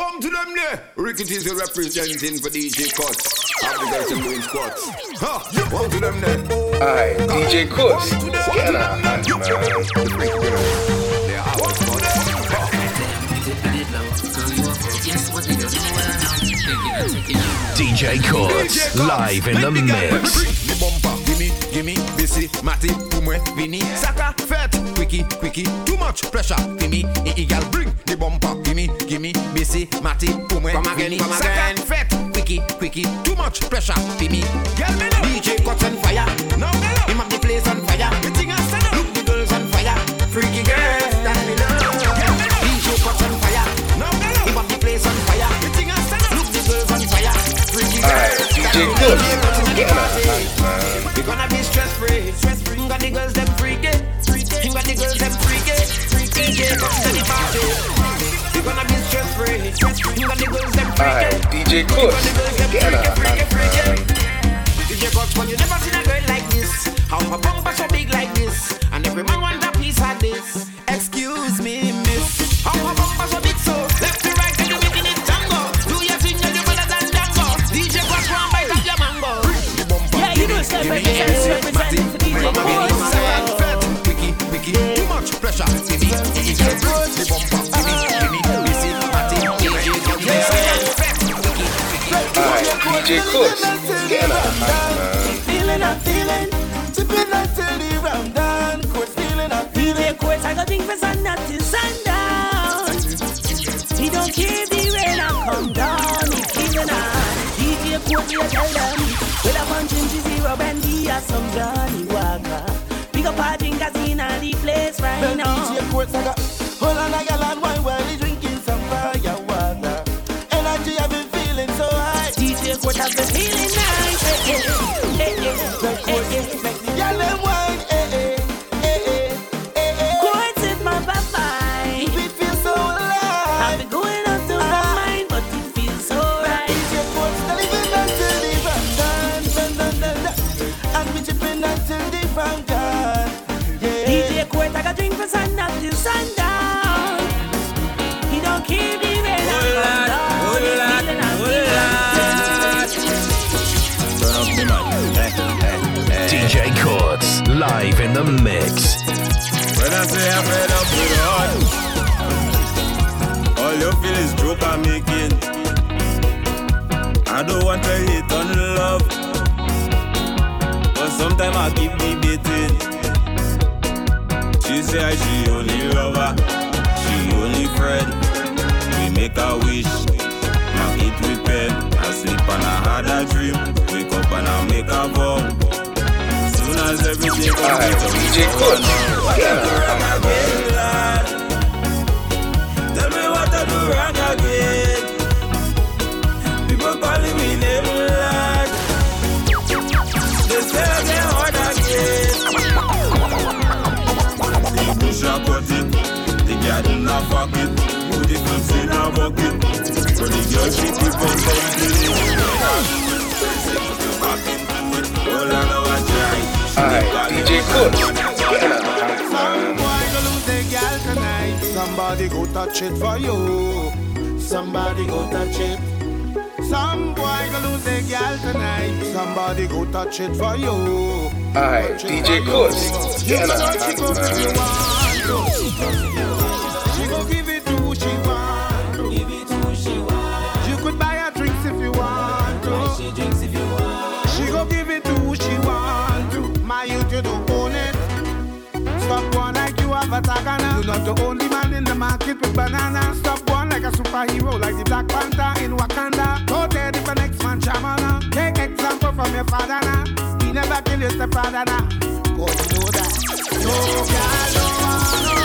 one to them there. Ricky T's representing for DJ Courtz. Have the guys doing squats. Ha, one to them there. Aye, DJ Courtz. Scanner, man. They are our. DJ Courtz, live in the mix. Gimme, gimme, busy, Matty, Pumwe, Vinny, Saka, Fat, Quickie, Quickie, too much pressure, gimme, e gal bring the bumper, gimme, gimme, busy, Matty, Pumwe, Come again, Vinny, come Saka, again. Fat, Quickie, Quickie, too much pressure, gimme, gal me know, DJ Courtz on fire. now me know, Him have the place on fire. the thing I stand up, Look the girls on fire. Freaky girls that me love. gal me know, DJ Courtz on fire. now me know, Him have the place on fire. the thing I stand up, Look the girls on fire. Freaky Aye, girls. DJ that me Courtz. love. Scanner, man. We gonna be stress free, stress free. Got the girls them freaky, freaky. The girls them freaky, freaky. DJ Courtz to the party. We gonna be stress free, stress free. Got the girls them freaky. Aye, DJ Got Courtz. the girls freaky, freaky, freaky. DJ Courtz, when you never seen a girl like this. How her bumper so big like DJ Courtz. Scanner, man. Feeling, I'm feeling. Sipping until the round done. Quit feeling, I'm feeling. DJ Quest, I got think for sun up till sundown. He don't care the rain and come down. He feeling hot. DJ Quest, you tell them. With a punch in zero and he has some Johnnie Walker. Big up our drinkers in the place right now. DJ Courtz, I got hold on, I got up feeling nice again. Want hate on love, but sometimes I keep debating. She say she only lover, she only friend. We make a wish, now with pen. I sleep and I had a dream, wake up and I make a vow. Soon as everything comes DJ Courtz. Scanner, man. Tell me what I do wrong again. The bush a cut it, the garden a fuck it, put in a bucket. So the girl she keep on saying, back into it. All I know I try. Aye, DJ Courtz. Scanner, man. Boy, go lose the girl tonight. Somebody go touch it for you. Somebody go touch it. Some boy go lose the girl tonight. Somebody go touch it for you. Aye, DJ Courtz. You Scanner, go touch it if you man. want to. She go give it to who she want. Give it to who she want. You could buy her drinks if you want to. She drinks if you want. She go give it to who she want to. My youth, you don't own it. Stop one like you have a tagana. You're not the only man in the market with banana. Stop one like a superhero, like the Black Panther in Wakanda. Go there if the next man shamana. Take example from your father now. He never kill your stepfather now. Go you know that. No, no, no, no,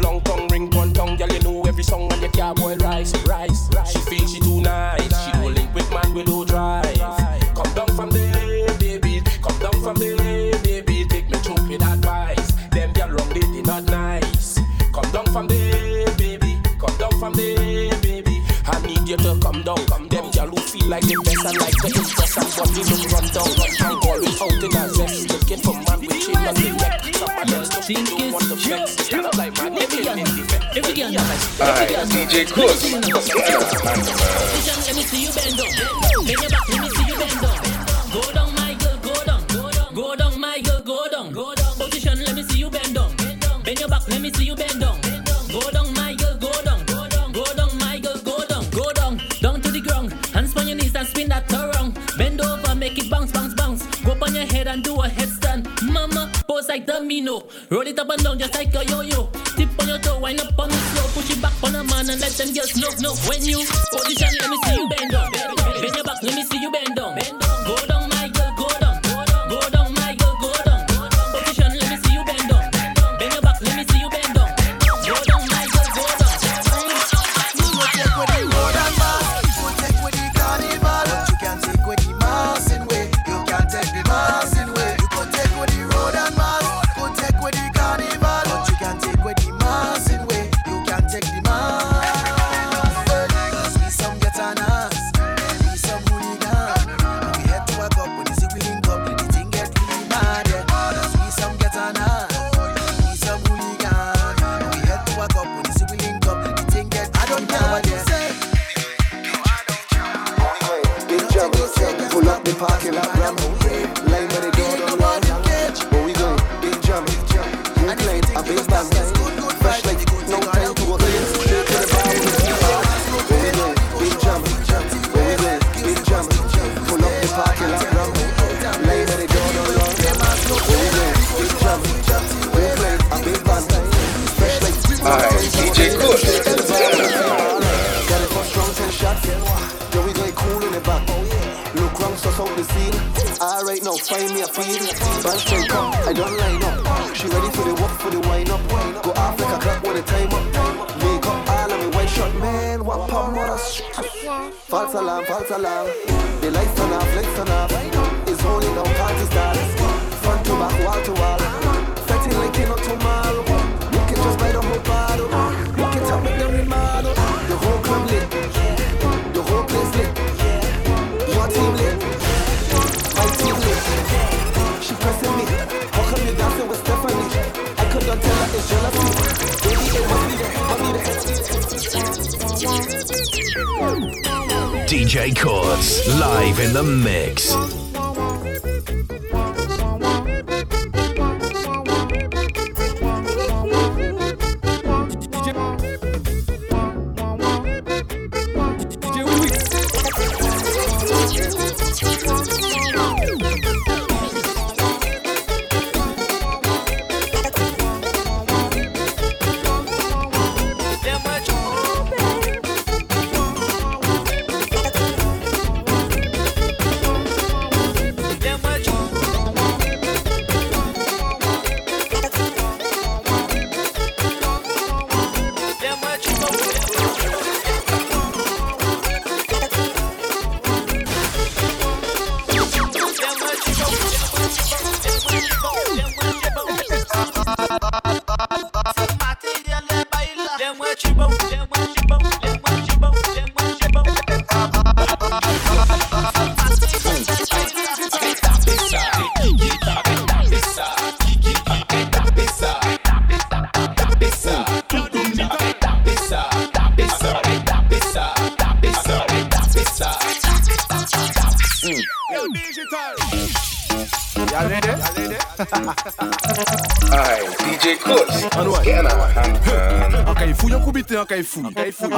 long tongue ring one tongue. Girl, you know every song and your cowboy rise, rise. rise. She feels she too nice. She don't link with man, we do drive. Come down from the baby, come down from the baby. Take me to with advice. Them girl wrong, they, they not nice. Come down from the baby, come down from the baby. I need you to come down feel like the best, I like the impress. I'm body look run down, run down, always out in a zest. Looking for man with chain on the neck. Think it's true. Like man, every girl, every girl, every girl. DJ Courtz. Let me see you bend up. pose like domino. Roll it up and down just like a yo-yo. Tip on your toe, wind up on the floor, push it back on the man and let them just know, know. When you position, let me see you bend down. Bend your back, let me see you bend down. Bend down. the parking lot. Band straight up, I don't line up. She ready for the walk, for the wine up. Go off like a clock when the time up. Make up all of me white shot, man. What pump, what a sh- False alarm, false alarm. The lights on off, lights on off. It's only now party start. Front to back, wall to wall. Fetty like in a tomorrow. You can just buy the whole bottle. You can tell me the remark. DJ Courtz, live in the mix. 该付的该付的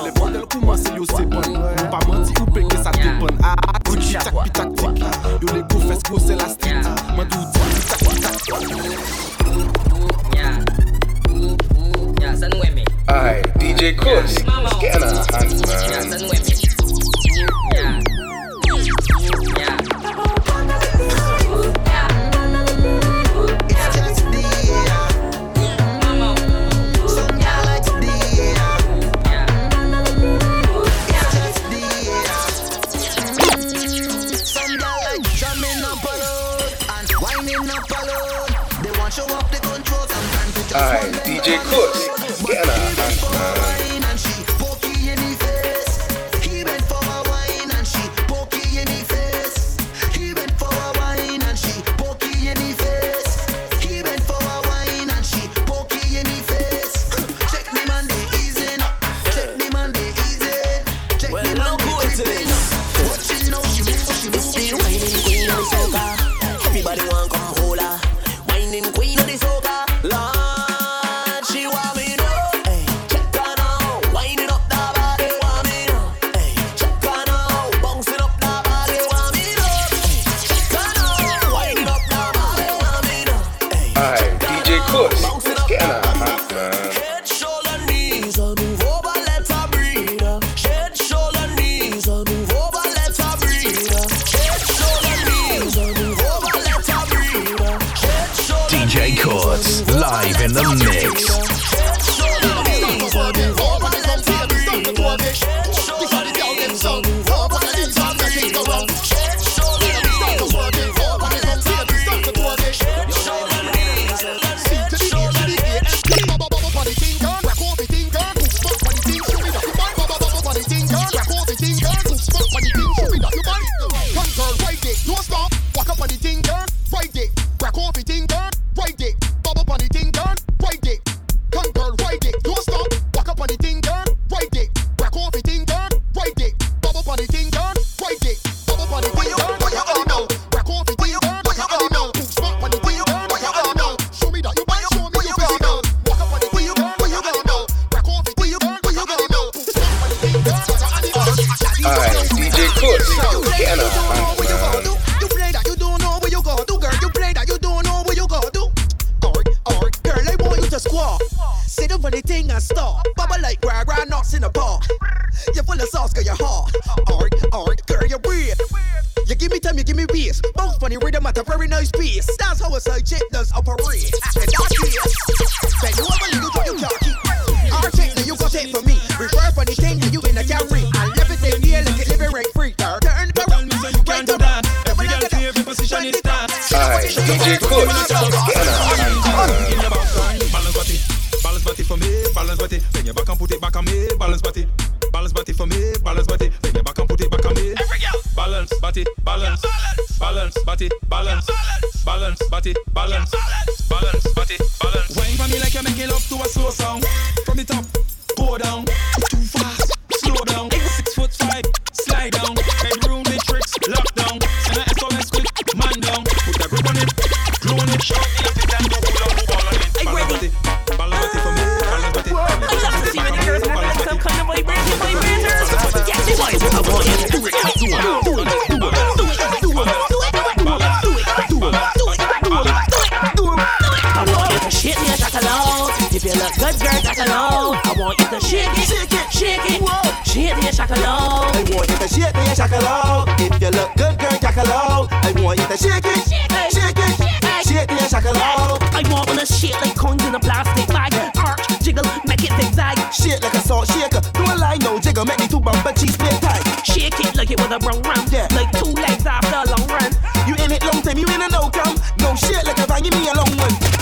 Model kouman se yo sepon Mwen pa manti ou peke sa tepon A atik pitak pitak tik Yo le go fes go se la street. Mwen dou tik pitak pitak Alright, DJ Courtz Scanner, man DJ Courtz, in the mix. balance, balance, body, balance, balance, body, balance. Wine for me like you're making love to a slow song. Me. If you look good, girl, shakaloo. I want you to shake it, shake it, shake me, shakaloo. I want you to shake like coins in a plastic bag. Arch, jiggle, make it zigzag. Shake like a salt shaker. Do a line, no jiggle, make me two bumper cheese split tight. Shake it like it was a brown ram. Yeah. Like two legs after a long run. You in it long time, you in a no come. bad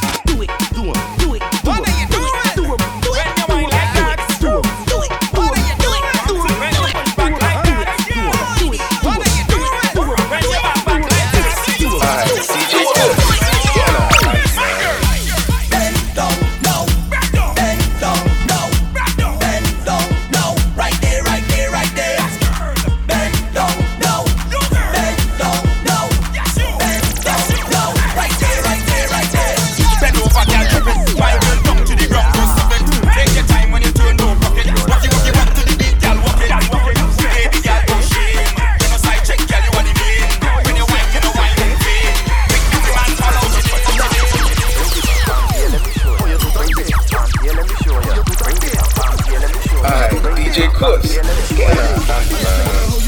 DJ Clips.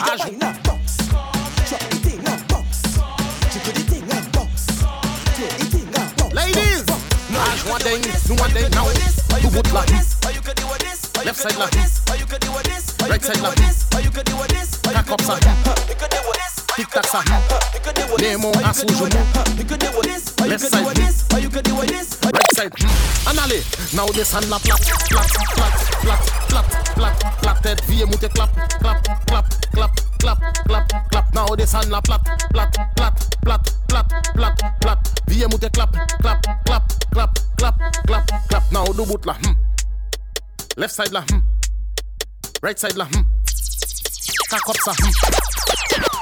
We got right now, box. want the now, box. Now, like this. Left side like this. Right side like this. Crack up side. You could do this. Tic tac ça. Nemo à son genou. Left side. Right side. Anale. Now this la plat, plat, plat, plat, plat, plat, plat. Tête vie monte clap, clap, clap, clap, clap, clap, clap. Now this la plat, plat, plat, plat, plat, plat, plat. Vie monte clap, clap, clap, clap, clap, clap, clap. Now do boot la. Left side la. Right side la. Cock up ça.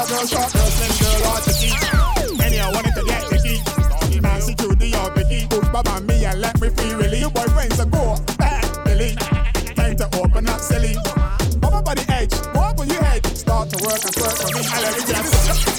shot, girl, shot, girl, slim girl, wanted to get the key. Now security out the key. Push my and let me free, really. Your boyfriend's a go back, Billy. Time to open up, silly. Bump by the edge, go up on your head. Start to work and work for me. I let it just.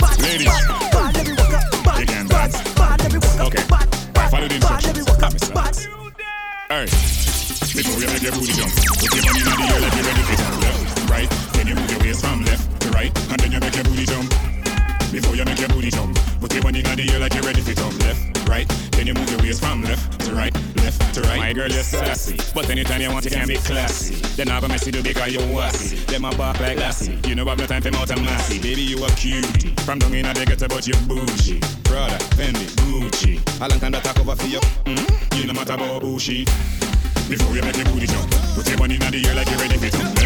classy. But anytime you want, you can be classy. Then I'm gonna mess you because you're wassy. Then my bark like glassy. You know I've no time for mouth massy. Baby, you are cute. From down in the ghetto, but you bougie. brother. Fendi, Gucci. I long time to talk over for you. Mm-hmm. You know matter about bullshit. Before you make your booty jump, put your money in the air like you're ready for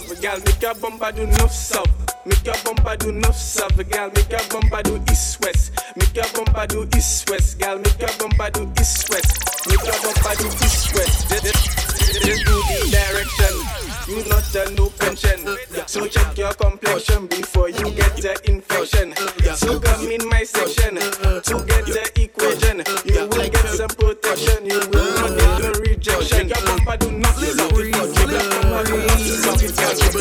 sub, gal. Make a bumper do no sub. Make a bumper do no sub, gal. Make a bumper do east west. Make a bumper do east west, gal. Make a bumper do east west. Make a bumper do east west. This do the direction. You not a no pension. So check your complexion before you get the infection. So come in my section to get the equation. You will get some protection. You will not get no rejection. Make a bumper do not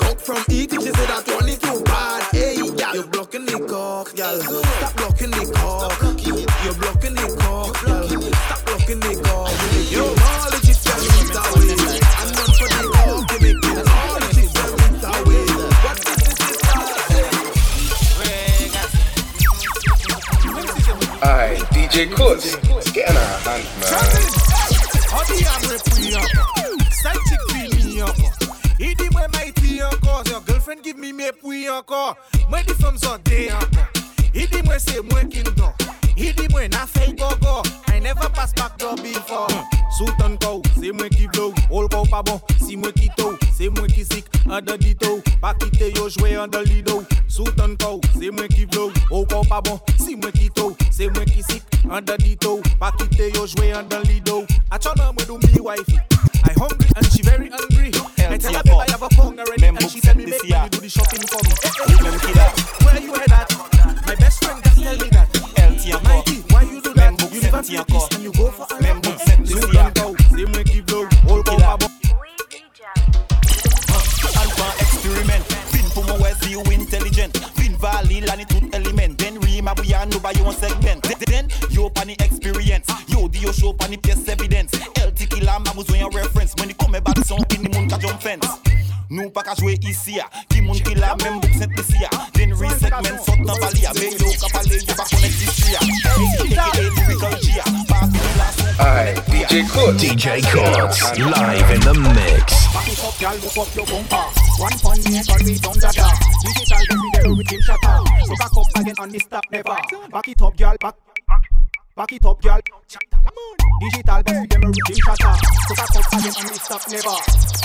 cock from eating, she say that one is too bad. Hey, yeah, you're blocking the cock, girl. Stop blocking the cock. You're blocking the cock, girl. Stop blocking the cock. You all tell me it's away. I'm not for the cock, you make it. All the chicks tell me it's away. What is this? Alright, DJ Courtz. Get on her hand, man. Odi amre free encore. li ankor Mwen di fèm zande ankor I di na gogo. I never pass back door before. Soutan kou, se mwen ki blow. Ol kou pa bon, si mwen ki tou Se mwen ki sik, an de ditou Pa kite yo jwe an de lido Soutan kou, se mwen ki blow. Ol kou pa bon, si mwen ki tou Se mwen ki sik, an de ditou Pa kite yo jwe an de lido A chonan mwen do mi wifey I hungry and she very hungry. I tell her babe I have a phone already and she tell me make money do the shopping for me. Eh, eh, eh. Where you head at? My best friend just tell me that. Mikey, why you do that? You never see peace and you go for a lamb. You don't go, say me keep blow, all go for Alpha experiment. Fin for my west you intelligent. Fin valley lani tout element. Then rima buya no by your segment. Then- Then yo the experience. Yo di yo show pani pièce evidence. LT killer ma besoin yon reference. When you come back son kin moun ka jump fence. Nou pa ka jwe isi ya ah. Ki moun ki la men bouk set disi ya ah. Den resegment sot nan bali ah. ya Men yo ka pale yo pa connect history ya AKA lyrical G ya Pass me la sou Alright, DJ Courtz. DJ Courtz, live in the mix. Back it up, girl, look up your bumper. One pon me and turn me down dada. Digital baby, the rhythm shatter. So back up again and this stop never. Back it up, girl, back. Back it up, girl. Digital baby, them a rhythm shatter. So back up again and this stop never.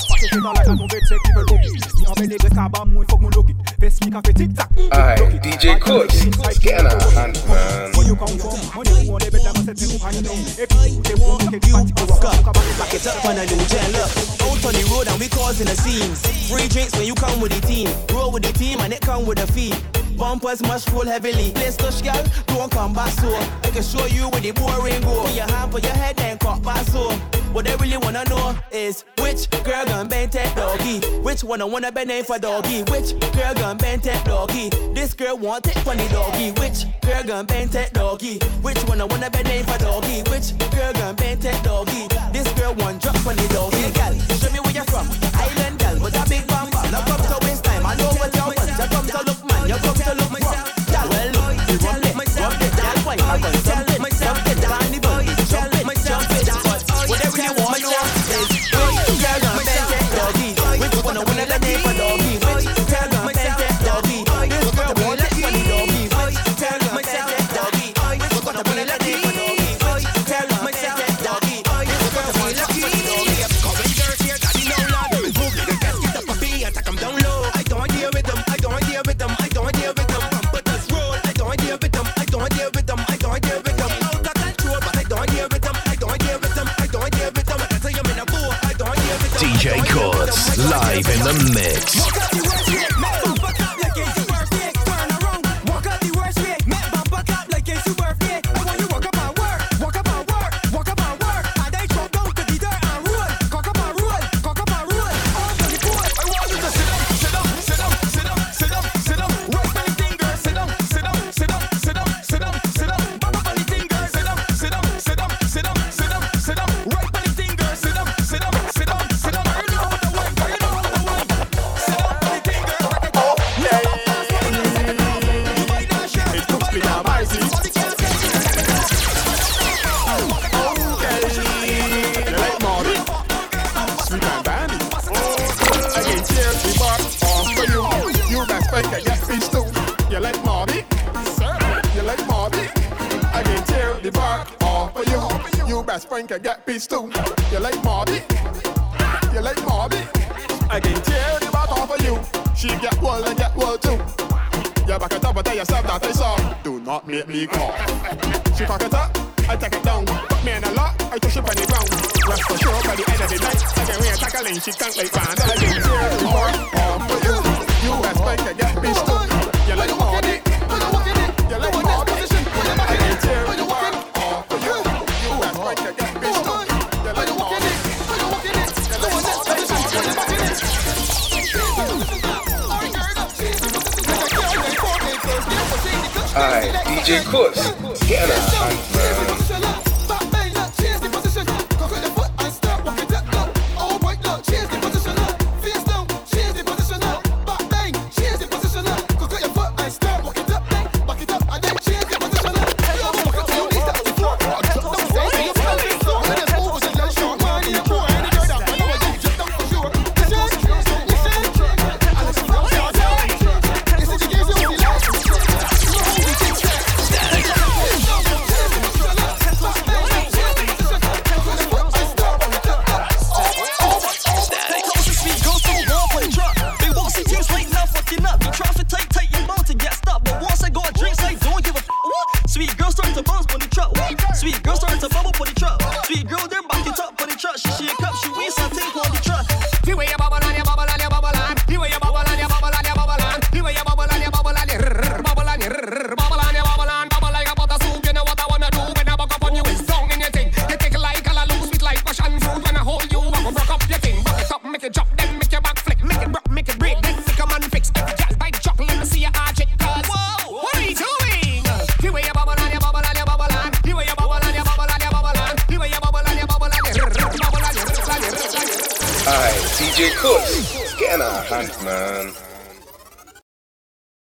Back it up like a ton take people hook it. Me en belle de cabane, moi faut qu'on look it. Fais me café tic tac. Alright, DJ Courtz. Get on her hand, man. Where you come from? Money you want, they better must set me up down. If you they want to take you party over. Back it up on a new gen, look. Out on the road and we causing the scenes. Free drinks when you come with the team. Roll with the team and it come with a fee. Bumpers must roll heavily. Let's touch, girl, don't come back so. I can show you where the boring go. Put your hand for your head and cut back so. What they really wanna know is which girl gon' bend that doggy? Which one I wanna bend for doggy? Which girl gon' bend that doggy? This girl want it funny doggy. Which girl gon' bend that doggy? Which one I wanna bend for doggy? Which girl gon' bend that doggy? This girl want drop funny doggy. Girl, show me where you're from. Island girl with a big bumper. Now come to to look man. You darling, she can't like for you. You like more dick. Alright, DJ Courtz, get out.